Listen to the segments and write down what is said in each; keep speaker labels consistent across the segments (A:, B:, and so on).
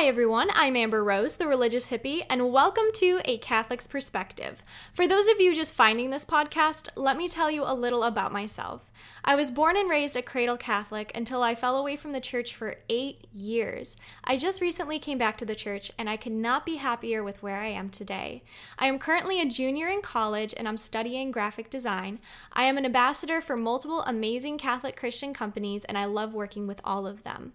A: Hi, everyone. I'm Amber Rose, the religious hippie, and welcome to A Catholic's Perspective. For those of you just finding this podcast, let me tell you a little about myself. I was born and raised a cradle Catholic until I fell away from the church for eight years. I just recently came back to the church, and I could not be happier with where I am today. I am currently a junior in college and I'm studying graphic design. I am an ambassador for multiple amazing Catholic Christian companies, and I love working with all of them.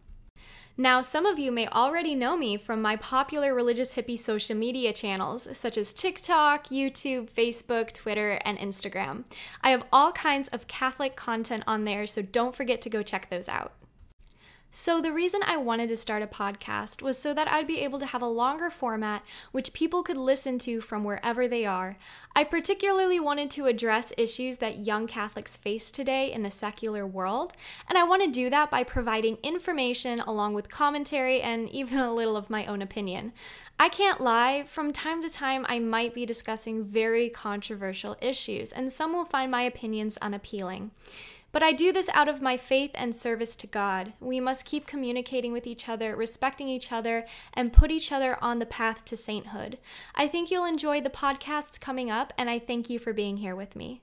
A: Now, some of you may already know me from my popular religious hippie social media channels, such as TikTok, YouTube, Facebook, Twitter, and Instagram. I have all kinds of Catholic content on there, so don't forget to go check those out. So, the reason I wanted to start a podcast was so that I'd be able to have a longer format which people could listen to from wherever they are. I particularly wanted to address issues that young Catholics face today in the secular world, and I want to do that by providing information along with commentary and even a little of my own opinion. I can't lie, from time to time, I might be discussing very controversial issues, and some will find my opinions unappealing. But I do this out of my faith and service to God. We must keep communicating with each other, respecting each other, and put each other on the path to sainthood. I think you'll enjoy the podcasts coming up, and I thank you for being here with me.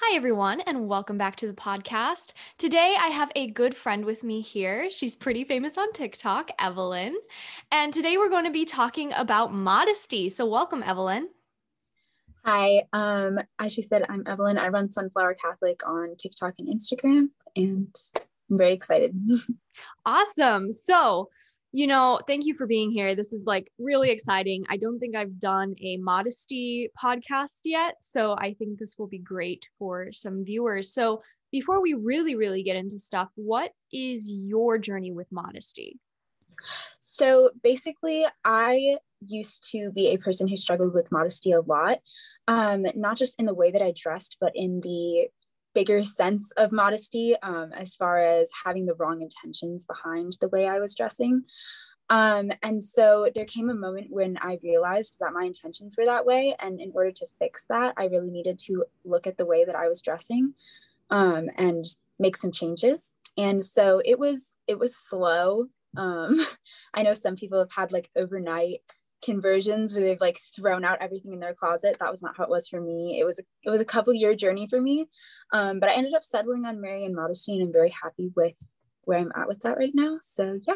A: Hi, everyone, and welcome back to the podcast. Today, I have a good friend with me here. She's pretty famous on TikTok, Evelyn. And today, we're going to be talking about modesty. So, welcome, Evelyn.
B: Hi, um, as she said, I'm Evelyn. I run Sunflower Catholic on TikTok and Instagram, and I'm very excited.
A: awesome. So, you know, thank you for being here. This is like really exciting. I don't think I've done a modesty podcast yet. So I think this will be great for some viewers. So before we really, really get into stuff, what is your journey with modesty?
B: So basically, I used to be a person who struggled with modesty a lot, um, not just in the way that I dressed, but in the bigger sense of modesty um, as far as having the wrong intentions behind the way I was dressing. Um, and so there came a moment when I realized that my intentions were that way. And in order to fix that, I really needed to look at the way that I was dressing um, and make some changes. And so it was it was slow. Um, I know some people have had like overnight conversions where they've like thrown out everything in their closet that was not how it was for me. It was a, it was a couple year journey for me um, but i ended up settling on mary and modesty and i'm very happy with where i'm at with that right now. So yeah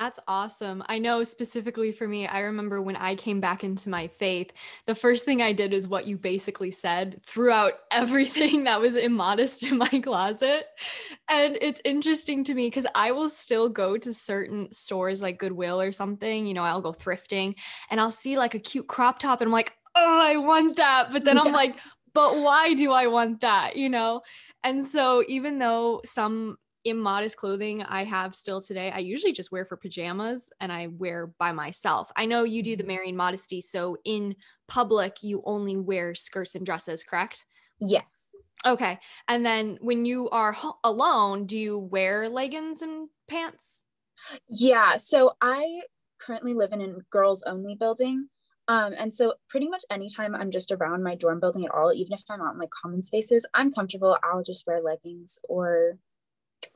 A: that's awesome. I know specifically for me, I remember when I came back into my faith, the first thing I did is what you basically said throughout everything that was immodest in my closet. And it's interesting to me because I will still go to certain stores like Goodwill or something, you know, I'll go thrifting and I'll see like a cute crop top and I'm like, oh, I want that. But then I'm like, but why do I want that? You know? And so even though some immodest clothing I have still today, I usually just wear for pajamas and I wear by myself. I know you do the mm-hmm. Modesty, so in public you only wear skirts and dresses, correct?
B: Yes.
A: Okay. And then when you are ho- alone, do you wear leggings and pants?
B: Yeah. So I currently live in a girls only building. Um, and so pretty much anytime I'm just around my dorm building at all, even if I'm out in like common spaces, I'm comfortable. I'll just wear leggings or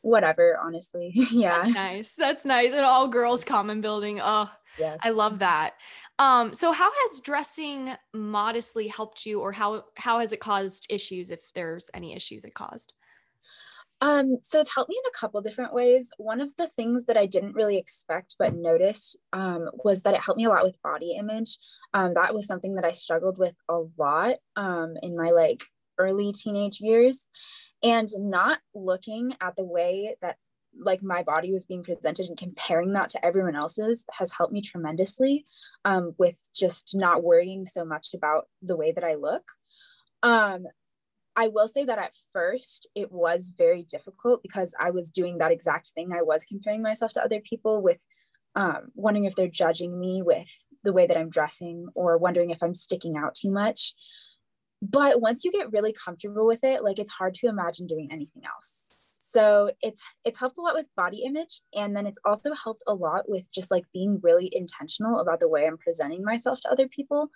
B: whatever, honestly. yeah.
A: That's nice. That's nice. An all girls common building. Oh, yes. I love that. Um, so how has dressing modestly helped you or how how has it caused issues if there's any issues it caused?
B: Um, so it's helped me in a couple different ways. One of the things that I didn't really expect but noticed um, was that it helped me a lot with body image. Um, that was something that I struggled with a lot um, in my like early teenage years and not looking at the way that like my body was being presented and comparing that to everyone else's has helped me tremendously um, with just not worrying so much about the way that I look. Um, I will say that at first it was very difficult because I was doing that exact thing. I was comparing myself to other people with um, wondering if they're judging me with the way that I'm dressing or wondering if I'm sticking out too much but once you get really comfortable with it like it's hard to imagine doing anything else so it's it's helped a lot with body image and then it's also helped a lot with just like being really intentional about the way i'm presenting myself to other people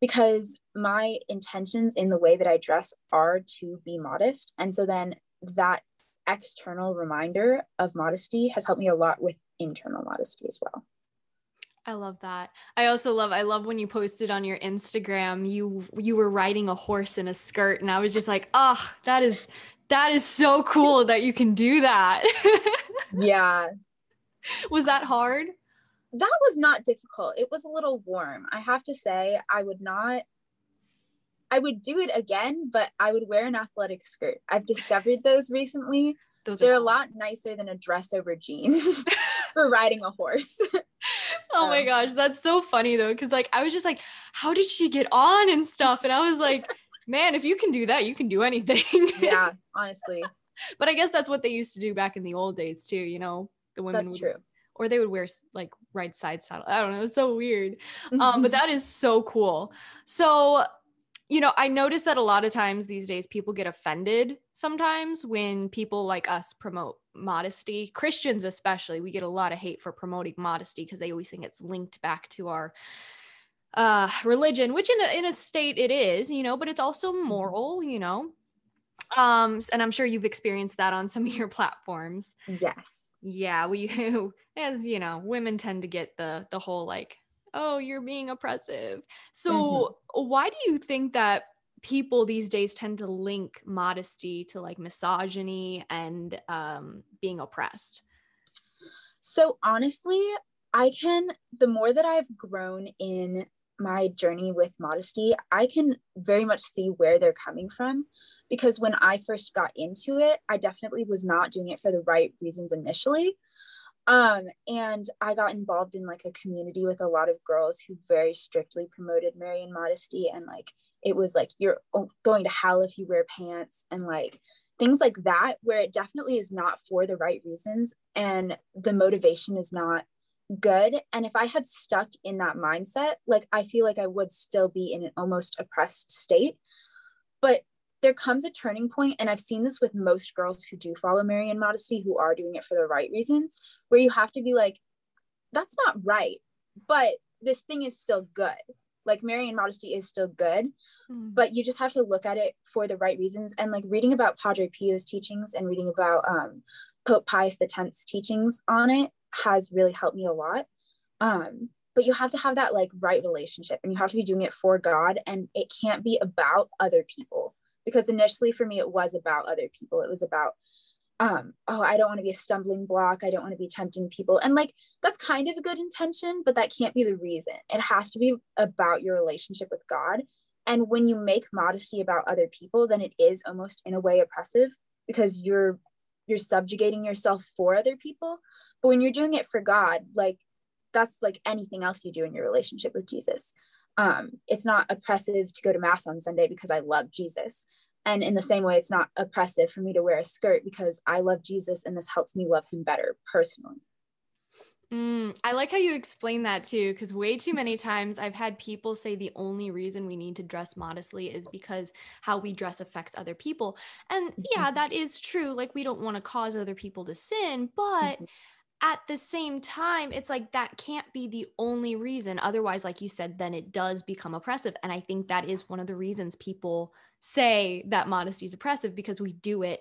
B: because my intentions in the way that I dress are to be modest. And so then that external reminder of modesty has helped me a lot with internal modesty as well.
A: I love that. I also love I love when you posted on your Instagram you you were riding a horse in a skirt and I was just like, "Oh, that is that is so cool that you can do that."
B: yeah.
A: Was that hard?
B: That was not difficult. It was a little warm. I have to say I would not I would do it again, but I would wear an athletic skirt. I've discovered those recently. Those They're cool. a lot nicer than a dress over jeans for riding a horse.
A: oh my um, gosh, that's so funny though, because like I was just like, how did she get on and stuff? And I was like, man, if you can do that, you can do anything.
B: yeah, honestly.
A: But I guess that's what they used to do back in the old days too. You know, the women.
B: That's
A: would,
B: true.
A: Or they would wear like right side saddle. I don't know. It's so weird. Um, but that is so cool. So you know, I notice that a lot of times these days people get offended sometimes when people like us promote modesty. Christians, especially, we get a lot of hate for promoting modesty because they always think it's linked back to our uh, religion, which in a, in a state it is, you know, but it's also mm-hmm. moral, you know. Um, and I'm sure you've experienced that on some of your platforms.
B: Yes.
A: Yeah, we as you know, women tend to get the the whole like oh, you're being oppressive. So, mm-hmm. why do you think that people these days tend to link modesty to like misogyny and um, being oppressed?
B: So, honestly, I can, the more that I've grown in my journey with modesty, I can very much see where they're coming from. Because when I first got into it, I definitely was not doing it for the right reasons initially um and i got involved in like a community with a lot of girls who very strictly promoted marian modesty and like it was like you're going to hell if you wear pants and like things like that where it definitely is not for the right reasons and the motivation is not good and if i had stuck in that mindset like i feel like i would still be in an almost oppressed state but there comes a turning point, and I've seen this with most girls who do follow Marian modesty, who are doing it for the right reasons, where you have to be like, that's not right, but this thing is still good. Like Marian modesty is still good, mm. but you just have to look at it for the right reasons. And like reading about Padre Pio's teachings and reading about um, Pope Pius X's teachings on it has really helped me a lot. Um, but you have to have that like right relationship and you have to be doing it for God and it can't be about other people because initially for me it was about other people it was about um oh i don't want to be a stumbling block i don't want to be tempting people and like that's kind of a good intention but that can't be the reason. It has to be about your relationship with god and when you make modesty about other people then it is almost in a way oppressive because you're you're subjugating yourself for other people but when you're doing it for god like that's like anything else you do in your relationship with jesus. Um, it's not oppressive to go to mass on sunday because i love jesus and in the same way, it's not oppressive for me to wear a skirt because I love Jesus and this helps me love him better personally.
A: Mm, I like how you explain that too, because way too many times I've had people say the only reason we need to dress modestly is because how we dress affects other people. And yeah, mm-hmm. that is true. Like, we don't want to cause other people to sin, but. Mm-hmm at the same time, it's like that can't be the only reason. Otherwise, like you said, then it does become oppressive. And I think that is one of the reasons people say that modesty is oppressive because we do it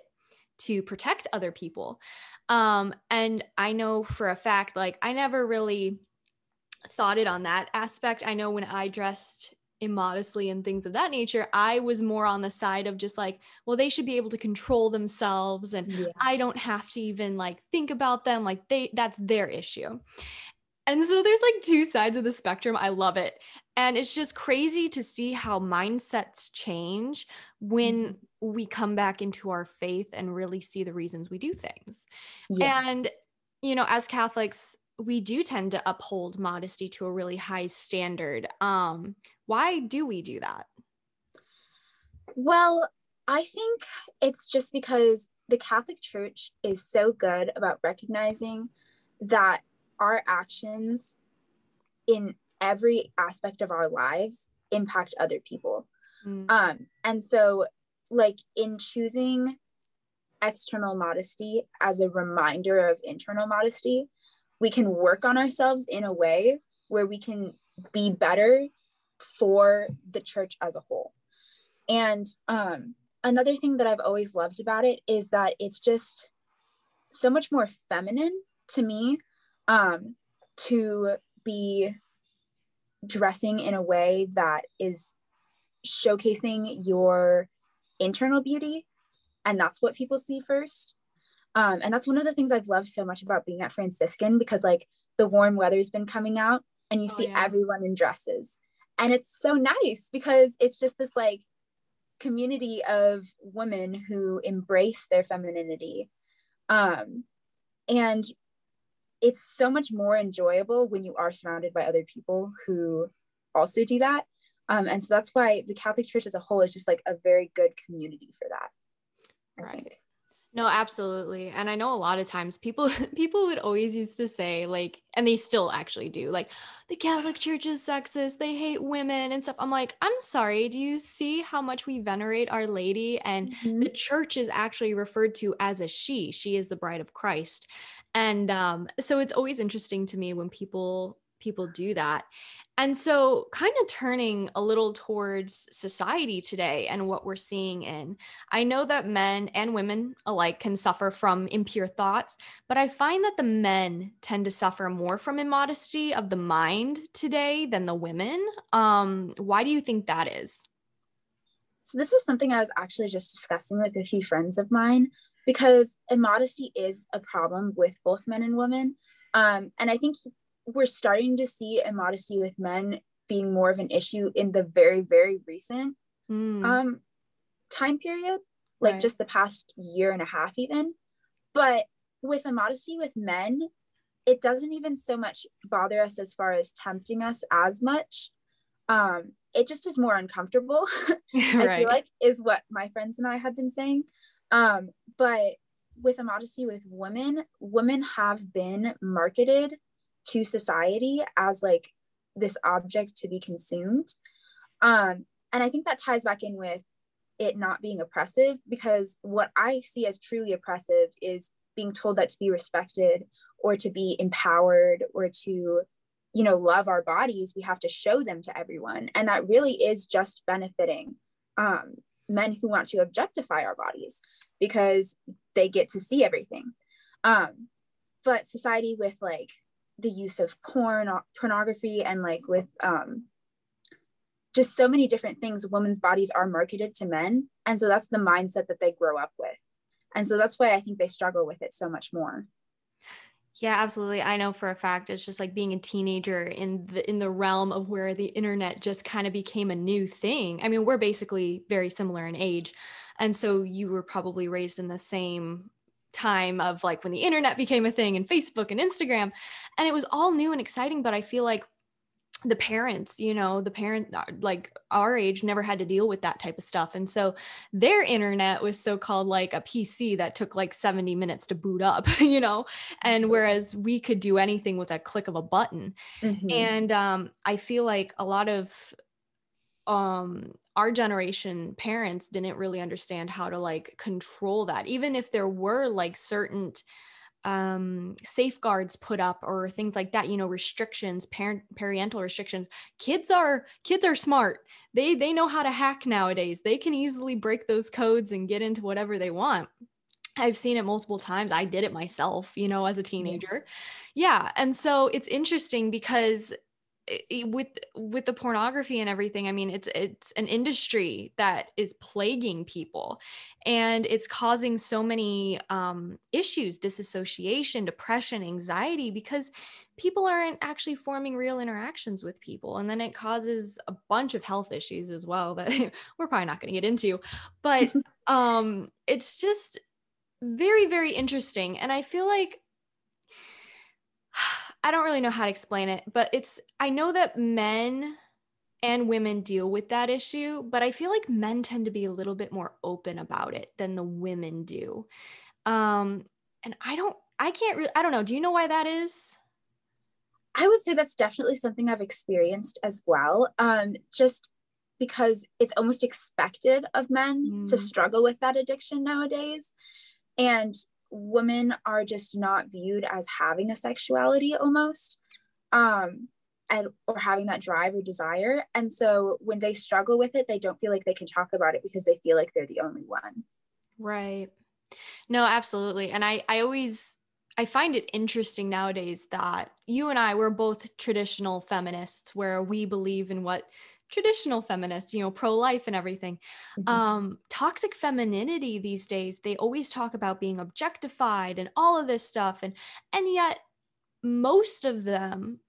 A: to protect other people. Um, and I know for a fact, like, I never really thought it on that aspect. I know when I dressed immodestly and things of that nature, I was more on the side of just like, well, they should be able to control themselves and yeah. I don't have to even like think about them. Like they that's their issue. And so there's like two sides of the spectrum. I love it. And it's just crazy to see how mindsets change when mm-hmm. we come back into our faith and really see the reasons we do things. Yeah. And, you know, as Catholics, we do tend to uphold modesty to a really high standard. Um, why do we do that?
B: Well, I think it's just because the Catholic Church is so good about recognizing that our actions in every aspect of our lives impact other people. Mm. Um, and so, like, in choosing external modesty as a reminder of internal modesty, we can work on ourselves in a way where we can be better for the church as a whole. And um, another thing that I've always loved about it is that it's just so much more feminine to me um, to be dressing in a way that is showcasing your internal beauty. And that's what people see first. Um, and that's one of the things I've loved so much about being at Franciscan because, like, the warm weather's been coming out and you oh, see yeah. everyone in dresses. And it's so nice because it's just this like community of women who embrace their femininity. Um, and it's so much more enjoyable when you are surrounded by other people who also do that. Um, and so that's why the Catholic Church as a whole is just like a very good community for that.
A: Right. No, absolutely. And I know a lot of times people people would always used to say like and they still actually do like the Catholic Church is sexist, they hate women and stuff. I'm like, I'm sorry, do you see how much we venerate our lady and mm-hmm. the church is actually referred to as a she. She is the bride of Christ. And um so it's always interesting to me when people people do that. And so, kind of turning a little towards society today and what we're seeing in, I know that men and women alike can suffer from impure thoughts, but I find that the men tend to suffer more from immodesty of the mind today than the women. Um, why do you think that is?
B: So, this is something I was actually just discussing with a few friends of mine because immodesty is a problem with both men and women. Um, and I think we're starting to see immodesty with men being more of an issue in the very very recent mm. um time period like right. just the past year and a half even but with immodesty with men it doesn't even so much bother us as far as tempting us as much um it just is more uncomfortable right. i feel like is what my friends and i have been saying um but with immodesty with women women have been marketed to society as like this object to be consumed. Um and i think that ties back in with it not being oppressive because what i see as truly oppressive is being told that to be respected or to be empowered or to you know love our bodies we have to show them to everyone. And that really is just benefiting um, men who want to objectify our bodies because they get to see everything. Um, but society with like the use of porn pornography and like with um just so many different things women's bodies are marketed to men. And so that's the mindset that they grow up with. And so that's why i think they struggle with it so much more.
A: Yeah absolutely. I know for a fact it's just like being a teenager in the in the realm of where the internet just kind of became a new thing. I mean we're basically very similar in age. And so you were probably raised in the same time of like when the internet became a thing and Facebook and Instagram and it was all new and exciting but I feel like the parents, you know, the parent uh, like our age never had to deal with that type of stuff. And so their internet was so called like a PC that took like 70 minutes to boot up, you know, and whereas we could do anything with a click of a button. Mm-hmm. And um, I feel like a lot of um our generation parents didn't really understand how to like control that even if there were like certain um safeguards put up or things like that you know restrictions parent parental restrictions kids are kids are smart they they know how to hack nowadays they can easily break those codes and get into whatever they want I've seen it multiple times. I did it myself, you know, as a teenager. Yeah. And so it's interesting because with with the pornography and everything i mean it's it's an industry that is plaguing people and it's causing so many um, issues disassociation depression anxiety because people aren't actually forming real interactions with people and then it causes a bunch of health issues as well that we're probably not going to get into but um it's just very very interesting and i feel like I don't really know how to explain it, but it's I know that men and women deal with that issue, but I feel like men tend to be a little bit more open about it than the women do. Um and I don't I can't really I don't know, do you know why that is?
B: I would say that's definitely something I've experienced as well. Um just because it's almost expected of men mm. to struggle with that addiction nowadays. And women are just not viewed as having a sexuality almost um and or having that drive or desire. And so when they struggle with it they don't feel like they can talk about it because they feel like they're the only one.
A: Right. No absolutely. And i i always i find it interesting nowadays that you and i we're both traditional feminists where we believe in what traditional feminists you know pro-life and everything mm-hmm. um toxic femininity these days they always talk about being objectified and all of this stuff and and yet most of them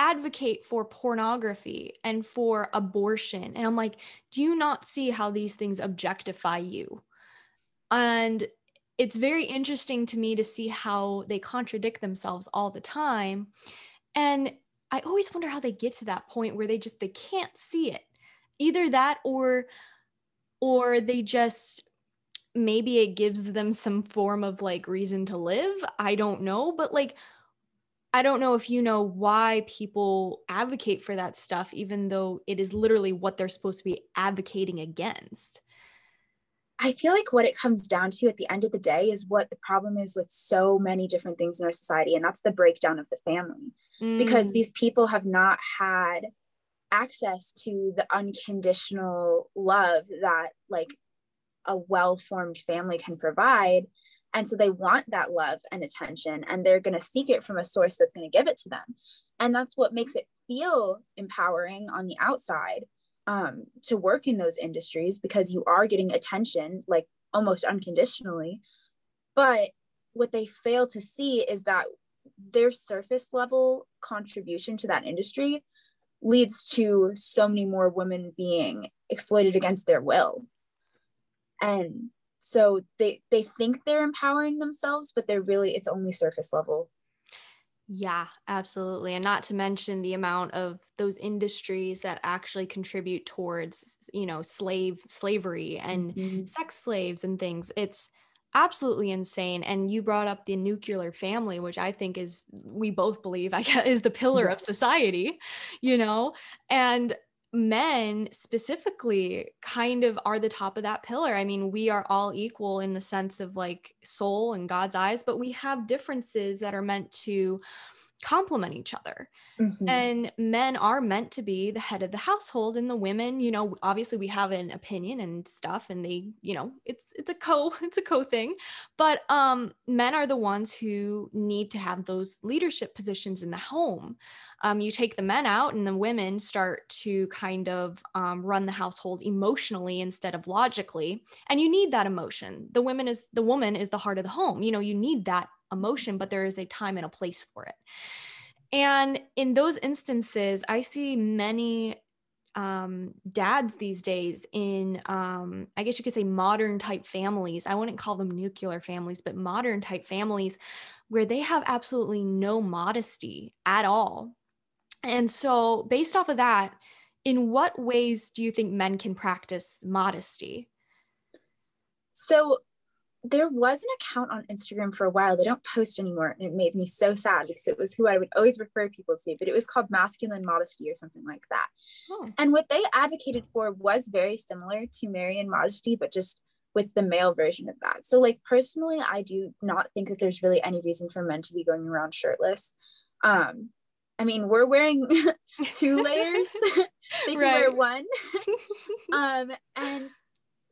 A: advocate for pornography and for abortion. And I'm like, do you not see how these things objectify you? And it's very interesting to me to see how they contradict themselves all the time. And I always wonder how they get to that point where they just they can't see it. Either that or or they just maybe it gives them some form of like reason to live. I don't know, but like I don't know if you know why people advocate for that stuff, even though it is literally what they're supposed to be advocating against.
B: I feel like what it comes down to at the end of the day is what the problem is with so many different things in our society, and that's the breakdown of the family. Mm. Because these people have not had access to the unconditional love that, like, a well formed family can provide. And so they want that love and attention, and they're going to seek it from a source that's going to give it to them. And that's what makes it feel empowering on the outside um, to work in those industries because you are getting attention like almost unconditionally. But what they fail to see is that their surface level contribution to that industry leads to so many more women being exploited against their will. And so they they think they're empowering themselves but they're really it's only surface level
A: yeah absolutely and not to mention the amount of those industries that actually contribute towards you know slave slavery and mm-hmm. sex slaves and things it's absolutely insane and you brought up the nuclear family which i think is we both believe i guess is the pillar mm-hmm. of society you know and men specifically kind of are the top of that pillar. I mean, we are all equal in the sense of like soul and God's eyes, but we have differences that are meant to complement each other. Mm-hmm. And men are meant to be the head of the household and the women, you know, obviously we have an opinion and stuff and they, you know, it's it's a co it's a co thing, but um men are the ones who need to have those leadership positions in the home. Um you take the men out and the women start to kind of um, run the household emotionally instead of logically. And you need that emotion. The women is the woman is the heart of the home. You know, you need that emotion, but there is a time and a place for it. And in those instances, I see many um, dads these days in, um, I guess you could say, modern type families. I wouldn't call them nuclear families, but modern type families where they have absolutely no modesty at all. And so, based off of that, in what ways do you think men can practice modesty?
B: So, there was an account on Instagram for a while. They don't post anymore. And it made me so sad because it was who I would always refer people to, but it was called Masculine Modesty or something like that. Oh. And what they advocated for was very similar to Marian Modesty, but just with the male version of that. So, like, personally, I do not think that there's really any reason for men to be going around shirtless. Um, I mean, we're wearing two layers, they can wear one. um, and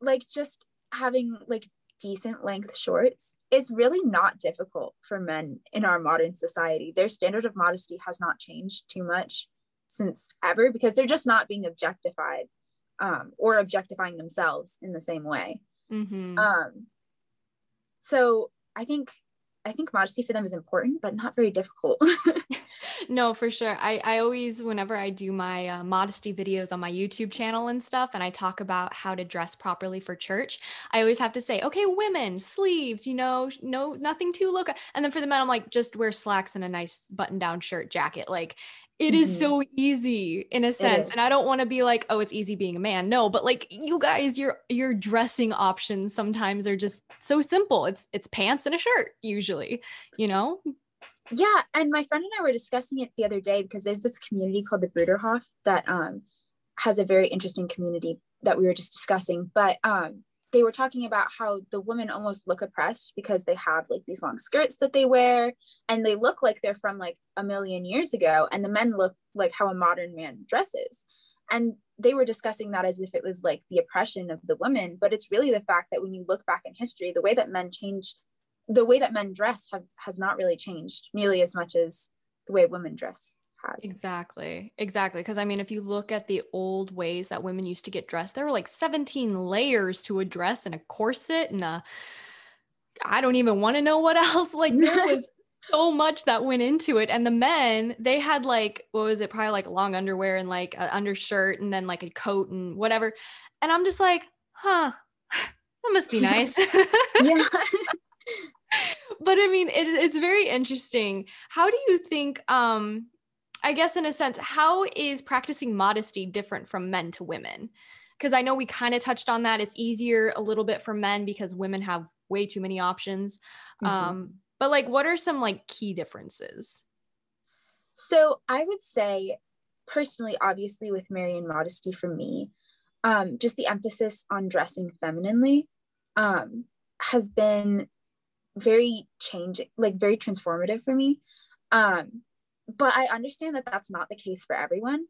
B: like, just having like decent length shorts is really not difficult for men in our modern society. Their standard of modesty has not changed too much since ever because they're just not being objectified um, or objectifying themselves in the same way. Mm-hmm. Um, so I think I think modesty for them is important, but not very difficult.
A: no, for sure. I, I always, whenever I do my uh, modesty videos on my YouTube channel and stuff, and I talk about how to dress properly for church, I always have to say, okay, women, sleeves, you know, no, nothing too look. And then for the men, I'm like, just wear slacks and a nice button down shirt jacket. Like, it is mm-hmm. so easy in a sense and i don't want to be like oh it's easy being a man no but like you guys your your dressing options sometimes are just so simple it's it's pants and a shirt usually you know
B: yeah and my friend and i were discussing it the other day because there's this community called the bruderhof that um has a very interesting community that we were just discussing but um they were talking about how the women almost look oppressed because they have like these long skirts that they wear and they look like they're from like a million years ago and the men look like how a modern man dresses. And they were discussing that as if it was like the oppression of the women but it's really the fact that when you look back in history the way that men change the way that men dress have has not really changed nearly as much as the way women dress has.
A: Exactly. Exactly. Because I mean, if you look at the old ways that women used to get dressed, there were like 17 layers to a dress and a corset and a, I don't even want to know what else. Like there was so much that went into it. And the men, they had like, what was it? Probably like long underwear and like an undershirt and then like a coat and whatever. And I'm just like, huh, that must be nice. yeah. But I mean, it, it's very interesting. How do you think, um, I guess in a sense, how is practicing modesty different from men to women? Because I know we kind of touched on that. It's easier a little bit for men because women have way too many options. Mm-hmm. Um, but like, what are some like key differences?
B: So I would say, personally, obviously, with Marian modesty for me, um, just the emphasis on dressing femininely um, has been very changing, like very transformative for me. Um, but I understand that that's not the case for everyone.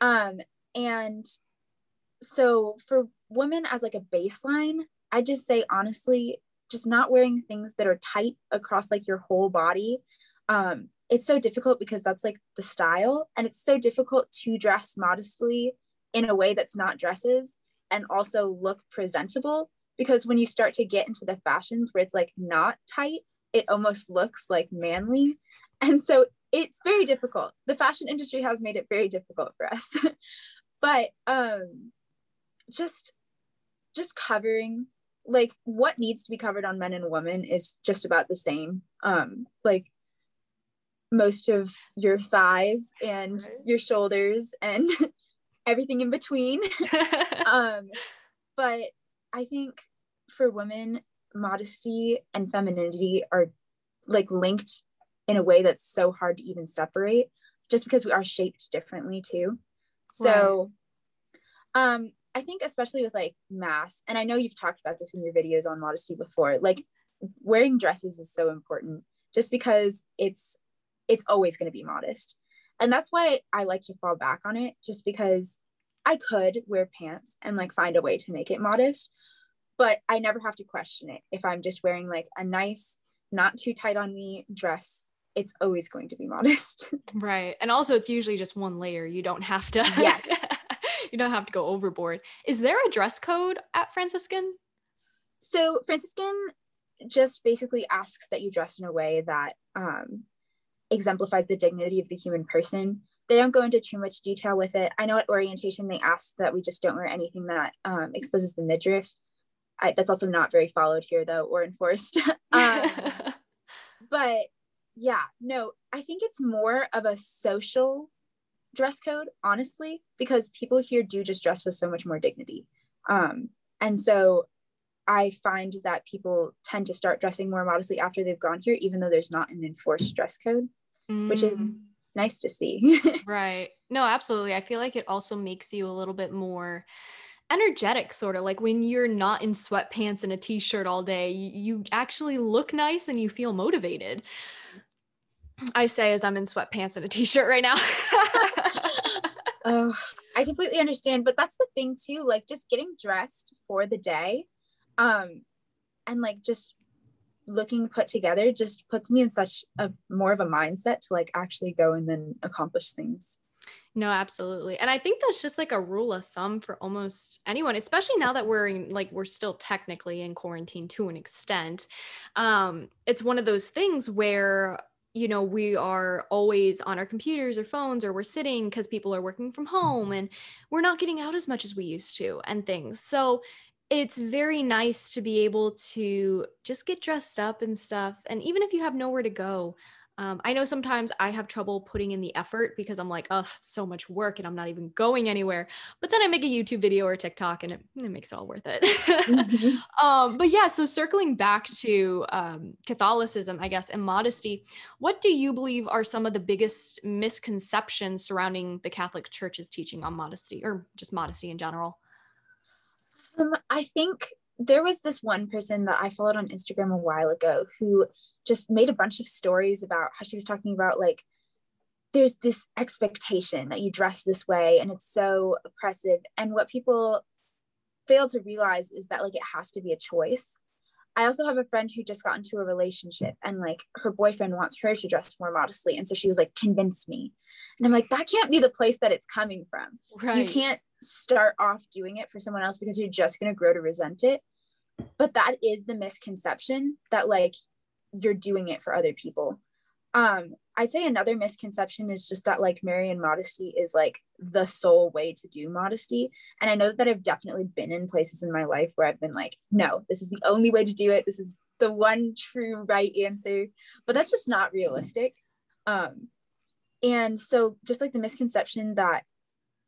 B: Um, and so for women as like a baseline, I just say honestly, just not wearing things that are tight across like your whole body. Um, it's so difficult because that's like the style, and it's so difficult to dress modestly in a way that's not dresses and also look presentable because when you start to get into the fashions where it's like not tight, it almost looks like manly. And so it's very difficult. The fashion industry has made it very difficult for us. but um just just covering like what needs to be covered on men and women is just about the same. Um like most of your thighs and right. your shoulders and everything in between. um but I think for women modesty and femininity are like linked in a way that's so hard to even separate just because we are shaped differently too so right. um i think especially with like mass and i know you've talked about this in your videos on modesty before like wearing dresses is so important just because it's it's always going to be modest and that's why i like to fall back on it just because i could wear pants and like find a way to make it modest but i never have to question it if i'm just wearing like a nice not too tight on me dress it's always going to be modest.
A: Right. And also it's usually just one layer. You don't have to yes. you don't have to go overboard. Is there a dress code at Franciscan?
B: So Franciscan just basically asks that you dress in a way that um, exemplifies the dignity of the human person. They don't go into too much detail with it. I know at orientation they ask that we just don't wear anything that um, exposes the midriff. I, that's also not very followed here though or enforced. um, but yeah, no, I think it's more of a social dress code, honestly, because people here do just dress with so much more dignity. Um, and so I find that people tend to start dressing more modestly after they've gone here, even though there's not an enforced dress code, mm. which is mm. nice to see.
A: right. No, absolutely. I feel like it also makes you a little bit more energetic sort of like when you're not in sweatpants and a t-shirt all day you, you actually look nice and you feel motivated I say as I'm in sweatpants and a t-shirt right now.
B: oh, I completely understand, but that's the thing too, like just getting dressed for the day um and like just looking put together just puts me in such a more of a mindset to like actually go and then accomplish things.
A: No, absolutely. And I think that's just like a rule of thumb for almost anyone, especially now that we're in, like we're still technically in quarantine to an extent. Um, it's one of those things where you know we are always on our computers or phones or we're sitting because people are working from home and we're not getting out as much as we used to and things so it's very nice to be able to just get dressed up and stuff and even if you have nowhere to go um, I know sometimes I have trouble putting in the effort because I'm like, oh, so much work and I'm not even going anywhere. But then I make a YouTube video or TikTok and it, it makes it all worth it. mm-hmm. um, but yeah, so circling back to um, Catholicism, I guess, and modesty, what do you believe are some of the biggest misconceptions surrounding the Catholic Church's teaching on modesty or just modesty in general?
B: Um, I think there was this one person that I followed on Instagram a while ago who just made a bunch of stories about how she was talking about like there's this expectation that you dress this way and it's so oppressive. And what people fail to realize is that like it has to be a choice. I also have a friend who just got into a relationship and like her boyfriend wants her to dress more modestly. And so she was like convince me. And i'm like that can't be the place that it's coming from. Right. you can't start off doing it for someone else because you're just going to grow to resent it. But that is the misconception that like you're doing it for other people. Um i'd say another misconception is just that like marian modesty is like the sole way to do modesty. And i know that i've definitely been in places in my life where i've been like no this is the only way to do it. This is the one true right answer. But that's just not realistic. Um and so just like the misconception that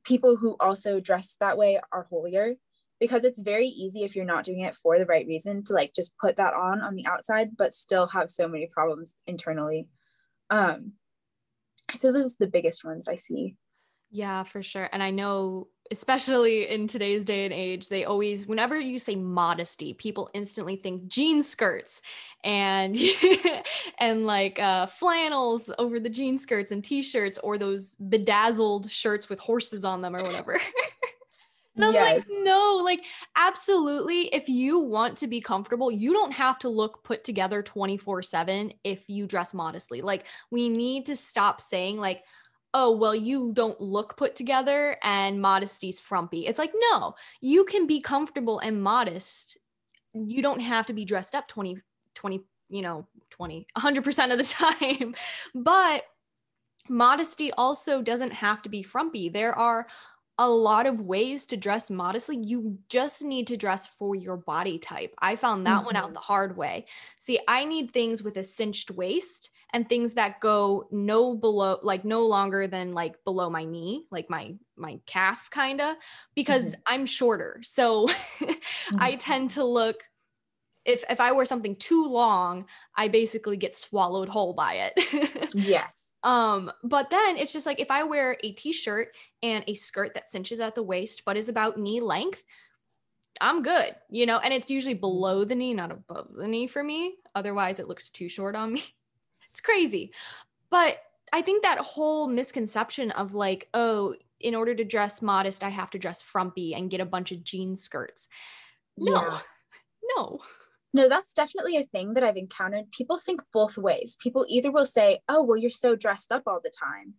B: people who also dress that way are holier because it's very easy if you're not doing it for the right reason to like just put that on on the outside but still have so many problems internally. Um so this is the biggest ones i see.
A: Yeah for sure. And i know especially in today's day and age they always whenever you say modesty people instantly think jean skirts and and like uh, flannels over the jean skirts and t-shirts or those bedazzled shirts with horses on them or whatever And I'm yes. like, no, like, absolutely. If you want to be comfortable, you don't have to look put together 24 7 if you dress modestly. Like, we need to stop saying, like, oh, well, you don't look put together and modesty's frumpy. It's like, no, you can be comfortable and modest. You don't have to be dressed up 20, 20, you know, 20, 100% of the time. but modesty also doesn't have to be frumpy. There are a lot of ways to dress modestly. You just need to dress for your body type. I found that mm-hmm. one out mm-hmm. the hard way. See, I need things with a cinched waist and things that go no below like no longer than like below my knee, like my my calf kind of because mm-hmm. I'm shorter. So mm-hmm. I tend to look if if I wear something too long, I basically get swallowed whole by it.
B: yes.
A: Um, but then it's just like if I wear a t-shirt and a skirt that cinches at the waist but is about knee length, I'm good, you know, and it's usually below the knee, not above the knee for me. Otherwise, it looks too short on me. it's crazy. But I think that whole misconception of like, oh, in order to dress modest, I have to dress frumpy and get a bunch of jean skirts. No, yeah. no.
B: No, that's definitely a thing that I've encountered. People think both ways. People either will say, "Oh, well, you're so dressed up all the time."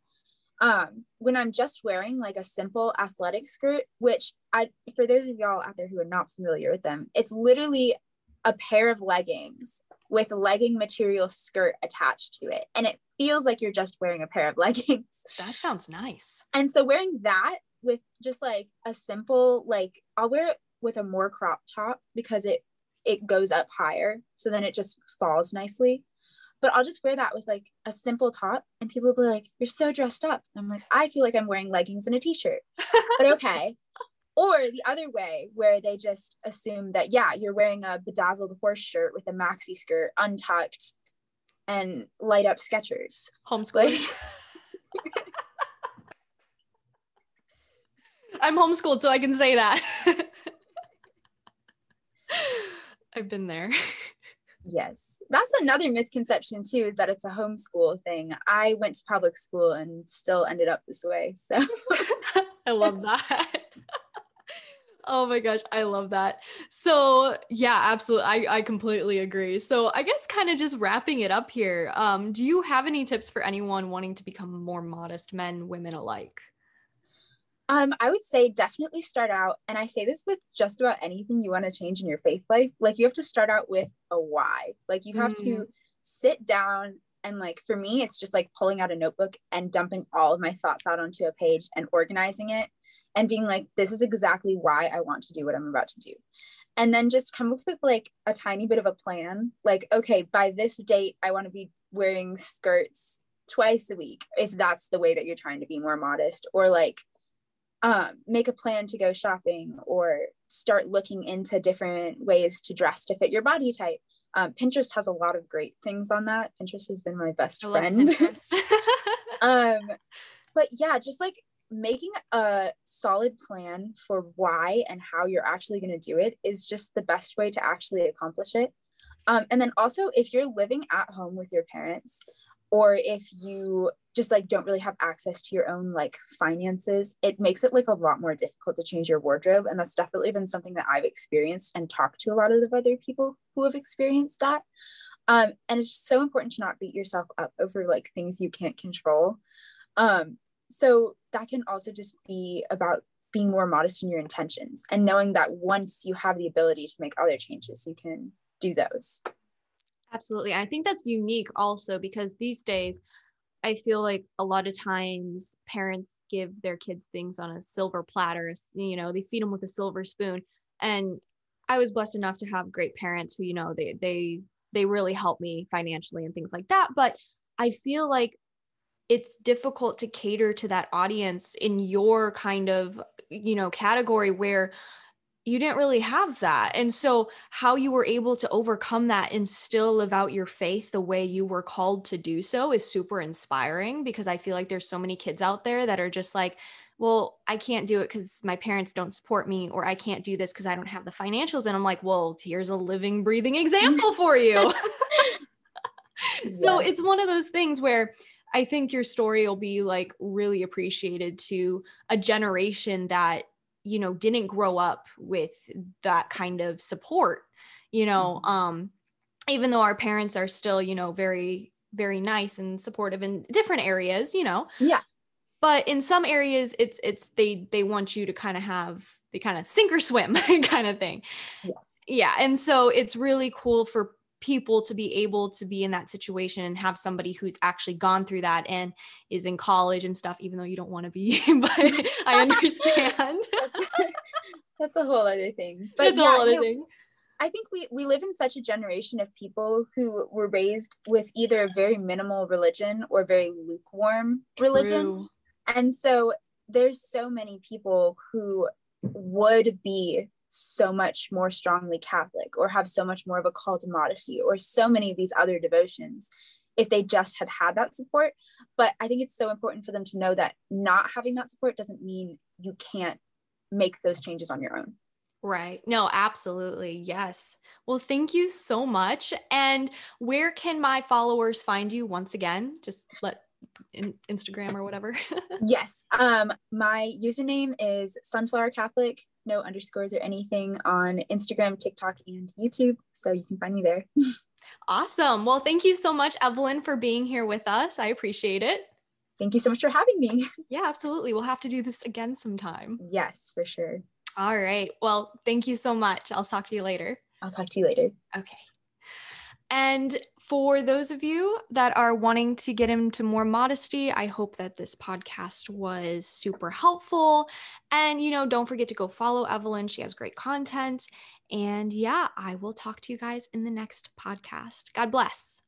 B: Um, when I'm just wearing like a simple athletic skirt, which I for those of y'all out there who are not familiar with them, it's literally a pair of leggings with legging material skirt attached to it. And it feels like you're just wearing a pair of leggings.
A: That sounds nice.
B: And so wearing that with just like a simple like I'll wear it with a more crop top because it it goes up higher. So then it just falls nicely. But I'll just wear that with like a simple top and people will be like, You're so dressed up. And I'm like, I feel like I'm wearing leggings and a t shirt. but okay. or the other way where they just assume that, yeah, you're wearing a bedazzled horse shirt with a maxi skirt, untucked, and light up Skechers.
A: Homeschooling. Like, I'm homeschooled, so I can say that. I've been there.
B: yes. That's another misconception too, is that it's a homeschool thing. I went to public school and still ended up this way. So
A: I love that. Oh my gosh, I love that. So yeah, absolutely. I, I completely agree. So I guess kind of just wrapping it up here. Um, do you have any tips for anyone wanting to become more modest men, women alike?
B: Um, I would say definitely start out, and I say this with just about anything you want to change in your faith life. Like you have to start out with a why. Like you have mm. to sit down and like for me, it's just like pulling out a notebook and dumping all of my thoughts out onto a page and organizing it and being like, this is exactly why I want to do what I'm about to do. And then just come up with like a tiny bit of a plan. Like, okay, by this date, I want to be wearing skirts twice a week if that's the way that you're trying to be more modest or like um, make a plan to go shopping or start looking into different ways to dress to fit your body type. Um, Pinterest has a lot of great things on that. Pinterest has been my best friend. um, but yeah, just like making a solid plan for why and how you're actually going to do it is just the best way to actually accomplish it. Um, and then also, if you're living at home with your parents, or if you just like don't really have access to your own like finances it makes it like a lot more difficult to change your wardrobe and that's definitely been something that i've experienced and talked to a lot of the other people who have experienced that. Um, and it's just so important to not beat yourself up over like things you can't control. Um, so that can also just be about being more modest in your intentions and knowing that once you have the ability to make other changes you can do those
A: absolutely i think that's unique also because these days I feel like a lot of times parents give their kids things on a silver platter, you know, they feed them with a silver spoon. And I was blessed enough to have great parents who, you know, they they they really help me financially and things like that, but I feel like it's difficult to cater to that audience in your kind of, you know, category where you didn't really have that. And so, how you were able to overcome that and still live out your faith the way you were called to do so is super inspiring because I feel like there's so many kids out there that are just like, well, I can't do it because my parents don't support me, or I can't do this because I don't have the financials. And I'm like, well, here's a living, breathing example for you. so, yeah. it's one of those things where I think your story will be like really appreciated to a generation that you know didn't grow up with that kind of support you know mm-hmm. um even though our parents are still you know very very nice and supportive in different areas you know
B: yeah
A: but in some areas it's it's they they want you to kind of have the kind of sink or swim kind of thing yes. yeah and so it's really cool for people to be able to be in that situation and have somebody who's actually gone through that and is in college and stuff even though you don't want to be but i understand
B: that's, that's, a whole other thing
A: but it's yeah, a whole other thing
B: I think we, we live in such a generation of people who were raised with either a very minimal religion or very lukewarm religion. True. And so there's so many people who would be so much more strongly Catholic or have so much more of a call to modesty or so many of these other devotions if they just had had that support. But I think it's so important for them to know that not having that support doesn't mean you can't make those changes on your own.
A: Right. No, absolutely. Yes. Well, thank you so much. And where can my followers find you once again? Just let in Instagram or whatever.
B: yes. Um my username is sunflower catholic no underscores or anything on Instagram, TikTok, and YouTube. So you can find me there.
A: awesome. Well, thank you so much, Evelyn, for being here with us. I appreciate it.
B: Thank you so much for having me.
A: Yeah, absolutely. We'll have to do this again sometime.
B: Yes, for sure.
A: All right. Well, thank you so much. I'll talk to you later.
B: I'll talk to you later.
A: Okay. And for those of you that are wanting to get into more modesty, I hope that this podcast was super helpful. And, you know, don't forget to go follow Evelyn. She has great content. And yeah, I will talk to you guys in the next podcast. God bless.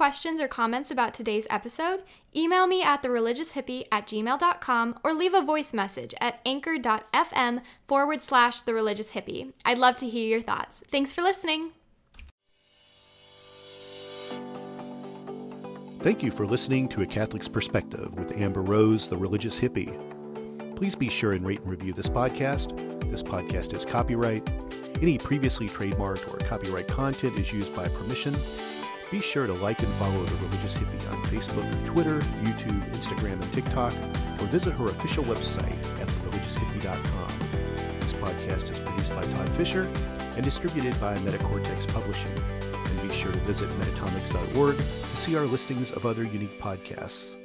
C: Questions or comments about today's episode? Email me at thereligioushippie at gmail.com or leave a voice message at anchor.fm forward slash the religious hippie. I'd love to hear your thoughts. Thanks for listening.
D: Thank you for listening to A Catholic's Perspective with Amber Rose, the religious hippie. Please be sure and rate and review this podcast. This podcast is copyright. Any previously trademarked or copyright content is used by permission be sure to like and follow The Religious Hippie on Facebook, Twitter, YouTube, Instagram, and TikTok, or visit her official website at thereligioushippie.com. This podcast is produced by Todd Fisher and distributed by Metacortex Publishing. And be sure to visit metatomics.org to see our listings of other unique podcasts.